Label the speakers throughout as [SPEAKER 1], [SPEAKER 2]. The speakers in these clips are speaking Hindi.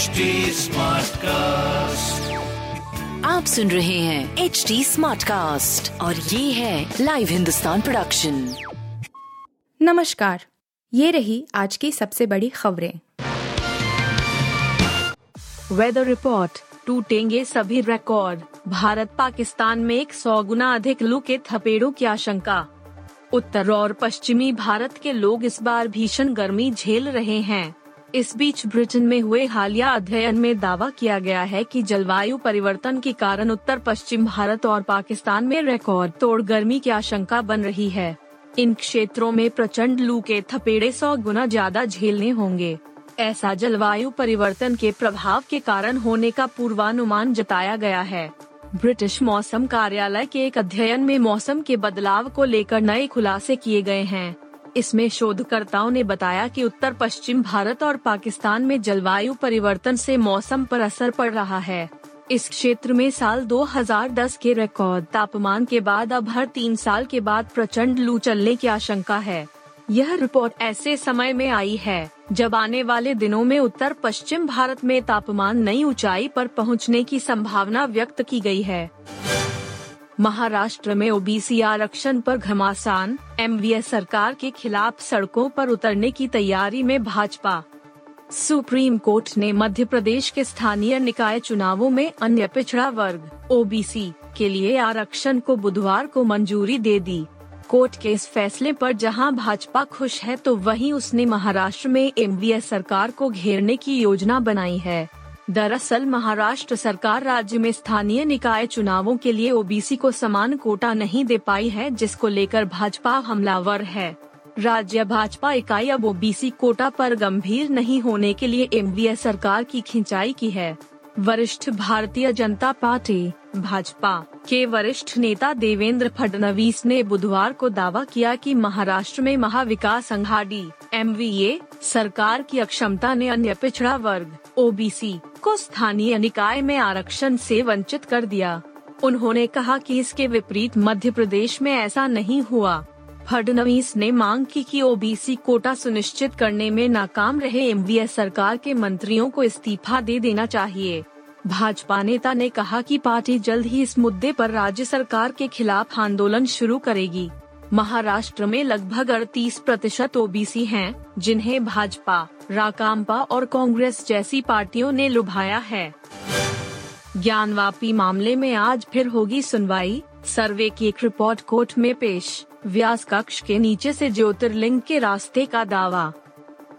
[SPEAKER 1] HD कास्ट
[SPEAKER 2] आप सुन रहे हैं एच डी स्मार्ट कास्ट और ये है लाइव हिंदुस्तान प्रोडक्शन
[SPEAKER 3] नमस्कार ये रही आज की सबसे बड़ी खबरें।
[SPEAKER 4] वेदर रिपोर्ट टूटेंगे सभी रिकॉर्ड भारत पाकिस्तान में एक सौ गुना अधिक लू के थपेड़ों की आशंका। उत्तर और पश्चिमी भारत के लोग इस बार भीषण गर्मी झेल रहे हैं। इस बीच ब्रिटेन में हुए हालिया अध्ययन में दावा किया गया है कि जलवायु परिवर्तन के कारण उत्तर पश्चिम भारत और पाकिस्तान में रिकॉर्ड तोड़ गर्मी की आशंका बन रही है। इन क्षेत्रों में प्रचंड लू के थपेड़े सौ गुना ज़्यादा झेलने होंगे। ऐसा जलवायु परिवर्तन के प्रभाव के कारण होने का पूर्वानुमान जताया गया है। ब्रिटिश मौसम कार्यालय के एक अध्ययन में मौसम के बदलाव को लेकर नए खुलासे किए गए हैं। इसमें शोधकर्ताओं ने बताया कि उत्तर पश्चिम भारत और पाकिस्तान में जलवायु परिवर्तन से मौसम पर असर पड़ रहा है। इस क्षेत्र में साल 2010 के रिकॉर्ड तापमान के बाद अब हर तीन साल के बाद प्रचंड लू चलने की आशंका है। यह रिपोर्ट ऐसे समय में आई है, जब आने वाले दिनों में उत्तर पश्चिम भारत में तापमान नई ऊंचाई पर पहुँचने की संभावना व्यक्त की गई है। महाराष्ट्र में ओबीसी आरक्षण पर घमासान एम सरकार के खिलाफ सड़कों पर उतरने की तैयारी में भाजपा। सुप्रीम कोर्ट ने मध्य प्रदेश के स्थानीय निकाय चुनावों में अन्य पिछड़ा वर्ग, ओबीसी, के लिए आरक्षण को बुधवार को मंजूरी दे दी। कोर्ट के इस फैसले पर जहाँ भाजपा खुश है तो वहीं उसने महाराष्ट्र में एमवीएस सरकार को घेरने की योजना बनाई है। दरअसल, महाराष्ट्र सरकार राज्य में स्थानीय निकाय चुनावों के लिए ओबीसी को समान कोटा नहीं दे पाई है, जिसको लेकर भाजपा हमलावर है। राज्य भाजपा इकाई अब ओबीसी कोटा पर गंभीर नहीं होने के लिए एम सरकार की खिंचाई की है। वरिष्ठ भारतीय जनता पार्टी भाजपा के वरिष्ठ नेता देवेंद्र फडणवीस ने बुधवार को दावा किया कि महाराष्ट्र में महाविकास अघाड़ी एम सरकार की अक्षमता ने अन्य पिछड़ा वर्ग, ओबीसी को स्थानीय निकाय में आरक्षण से वंचित कर दिया। उन्होंने कहा कि इसके विपरीत मध्य प्रदेश में ऐसा नहीं हुआ। फडनवीस ने मांग की कि ओबीसी कोटा सुनिश्चित करने में नाकाम रहे एमवीए सरकार के मंत्रियों को इस्तीफा दे देना चाहिए। भाजपा नेता ने कहा कि पार्टी जल्द ही इस मुद्दे पर राज्य सरकार के खिलाफ आंदोलन शुरू करेगी। महाराष्ट्र में लगभग अड़तीस प्रतिशत ओबीसी हैं, जिन्हें भाजपा राकांपा और कांग्रेस जैसी पार्टियों ने लुभाया है। ज्ञानवापी मामले में आज फिर होगी सुनवाई सर्वे की एक रिपोर्ट कोर्ट में पेश व्यास कक्ष के नीचे से ज्योतिर्लिंग के रास्ते का दावा।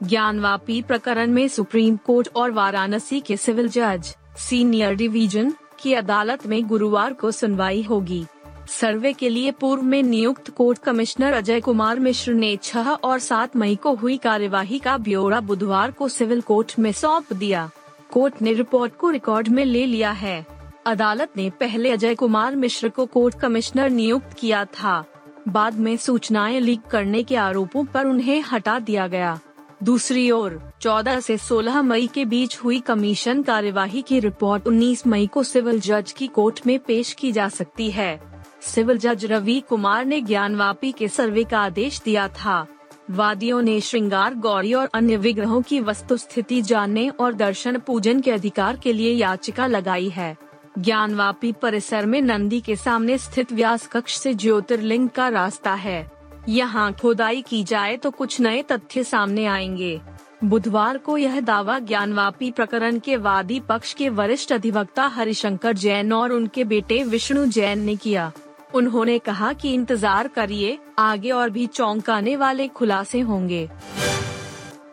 [SPEAKER 4] ज्ञानवापी प्रकरण में सुप्रीम कोर्ट और वाराणसी के सिविल जज सीनियर डिवीज़न की अदालत में गुरुवार को सुनवाई होगी। सर्वे के लिए पूर्व में नियुक्त कोर्ट कमिश्नर अजय कुमार मिश्र ने छह और सात मई को हुई कार्यवाही का ब्यौरा बुधवार को सिविल कोर्ट में सौंप दिया। कोर्ट ने रिपोर्ट को रिकॉर्ड में ले लिया है। अदालत ने पहले अजय कुमार मिश्र को कोर्ट कमिश्नर नियुक्त किया था। बाद में सूचनाएँ लीक करने के आरोपों पर उन्हें हटा दिया गया। दूसरी ओर 14 से 16 मई के बीच हुई कमीशन कार्यवाही की रिपोर्ट 19 मई को सिविल जज की कोर्ट में पेश की जा सकती है। सिविल जज रवि कुमार ने ज्ञानवापी के सर्वे का आदेश दिया था। वादियों ने श्रृंगार, गौरी और अन्य विग्रहों की वस्तु स्थिति जानने और दर्शन पूजन के अधिकार के लिए याचिका लगाई है। ज्ञानवापी परिसर में नंदी के सामने स्थित व्यास कक्ष से ज्योतिर्लिंग का रास्ता है। यहाँ खुदाई की जाए तो कुछ नए तथ्य सामने आएँगे। बुधवार को यह दावा ज्ञानवापी प्रकरण के वादी पक्ष के वरिष्ठ अधिवक्ता हरिशंकर जैन और उनके बेटे विष्णु जैन ने किया। उन्होंने कहा कि इंतज़ार करिए, आगे और भी चौंकाने वाले खुलासे होंगे।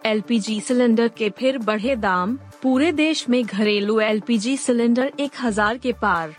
[SPEAKER 4] एलपीजी सिलेंडर के फिर बढ़े दाम, पूरे देश में घरेलू एलपीजी सिलेंडर एक हज़ार के पार।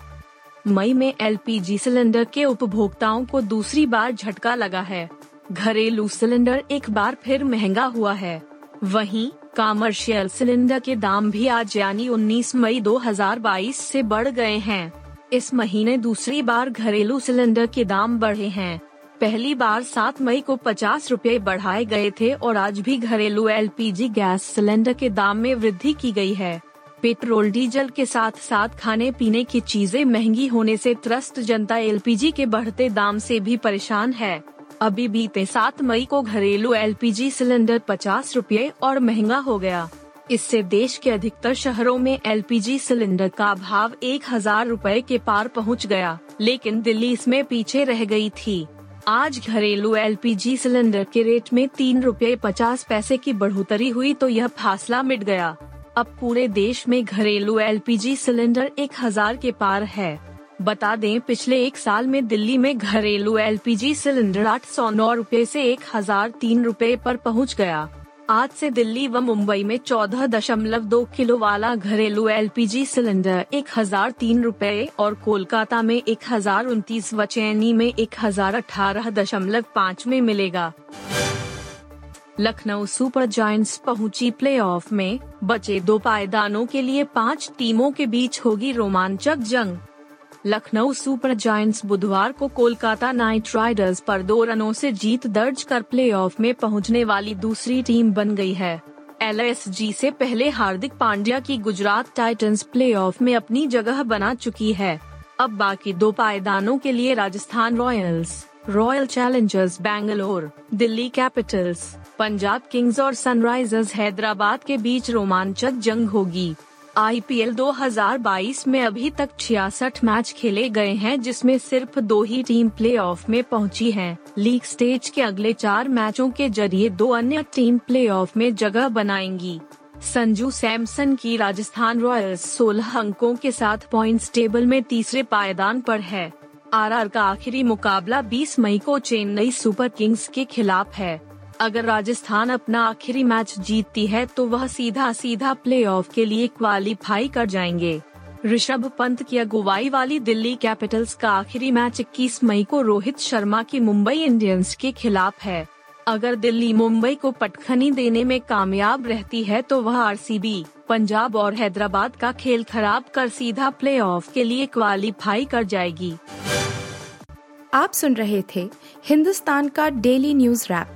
[SPEAKER 4] मई में एलपीजी सिलेंडर के उपभोक्ताओं को दूसरी बार झटका लगा है। घरेलू सिलेंडर एक बार फिर महँगा हुआ है। वहीं कॉमर्शियल सिलेंडर के दाम भी आज यानी 19 मई 2022 से बढ़ गए हैं। इस महीने दूसरी बार घरेलू सिलेंडर के दाम बढ़े हैं। पहली बार 7 मई को पचास रूपए बढ़ाए गए थे और आज भी घरेलू एलपीजी गैस सिलेंडर के दाम में वृद्धि की गई है। पेट्रोल, डीजल के साथ साथ खाने पीने की चीज़ें महँगी होने से त्रस्त जनता एलपीजी के बढ़ते दाम से भी परेशान है। अभी बीते सात मई को घरेलू एलपीजी सिलेंडर पचास रूपए और महँगा हो गया। इससे देश के अधिकतर शहरों में एलपीजी सिलेंडर का भाव एक हज़ार रूपए के पार पहुँच गया, लेकिन दिल्ली इसमें पीछे रह गई थी। आज घरेलू एलपीजी सिलेंडर के रेट में तीन रूपए पचास पैसे की बढ़ोतरी हुई तो यह फासला मिट गया। अब पूरे देश में घरेलू एलपीजी सिलेंडर एक हज़ार के पार है। बता दें, पिछले एक साल में दिल्ली में घरेलू एलपीजी सिलेंडर आठ सौ नौ रूपए ऐसी एक हज़ार तीन रूपए आरोप पहुँच गया। आज से दिल्ली व मुंबई में चौदह दशमलव दो किलो वाला घरेलू एलपीजी सिलेंडर एक हज़ार तीन रूपए और कोलकाता में एक हज़ार उनतीस व चैनी में एक हज़ार अठारह दशमलव पाँच में मिलेगा। लखनऊ सुपर जायंट्स पहुँची प्लेऑफ में। बचे दो पायदानों के लिए पाँच टीमों के बीच होगी रोमांचक जंग। लखनऊ सुपर जायंट्स बुधवार को कोलकाता नाइट राइडर्स पर दो रनों से जीत दर्ज कर प्लेऑफ में पहुँचने वाली दूसरी टीम बन गई है। एलएसजी से पहले हार्दिक पांड्या की गुजरात टाइटंस प्लेऑफ में अपनी जगह बना चुकी है। अब बाकी दो पायदानों के लिए Rajasthan Royals, Royal Challengers Bangalore, Delhi Capitals, Punjab Kings और सनराइजर्स हैदराबाद के बीच रोमांचक जंग होगी। आईपीएल 2022 में अभी तक छियासठ मैच खेले गए हैं, जिसमें सिर्फ़ दो ही टीम प्लेऑफ में पहुँची है। लीग स्टेज के अगले चार मैचों के ज़रिए दो अन्य टीम प्लेऑफ में जगह बनाएँगी। संजू सैमसन की राजस्थान रॉयल्स 16 अंकों के साथ पॉइंट्स टेबल में तीसरे पायदान पर है। आरआर का आखिरी मुकाबला 20 मई को चेन्नई सुपर किंग्स के खिलाफ है। अगर राजस्थान अपना आखिरी मैच जीतती है तो वह सीधा सीधा प्लेऑफ के लिए क्वालिफाई कर जाएँगे। ऋषभ पंत की अगुवाई वाली दिल्ली कैपिटल्स का आखिरी मैच 21 मई को रोहित शर्मा की मुंबई इंडियंस के खिलाफ है। अगर दिल्ली मुंबई को पटखनी देने में कामयाब रहती है तो वह आरसीबी, पंजाब और हैदराबाद का खेल खराब कर सीधा प्लेऑफ के लिए क्वालिफाई कर जाएगी।
[SPEAKER 3] आप सुन रहे थे हिंदुस्तान का डेली न्यूज़ रैप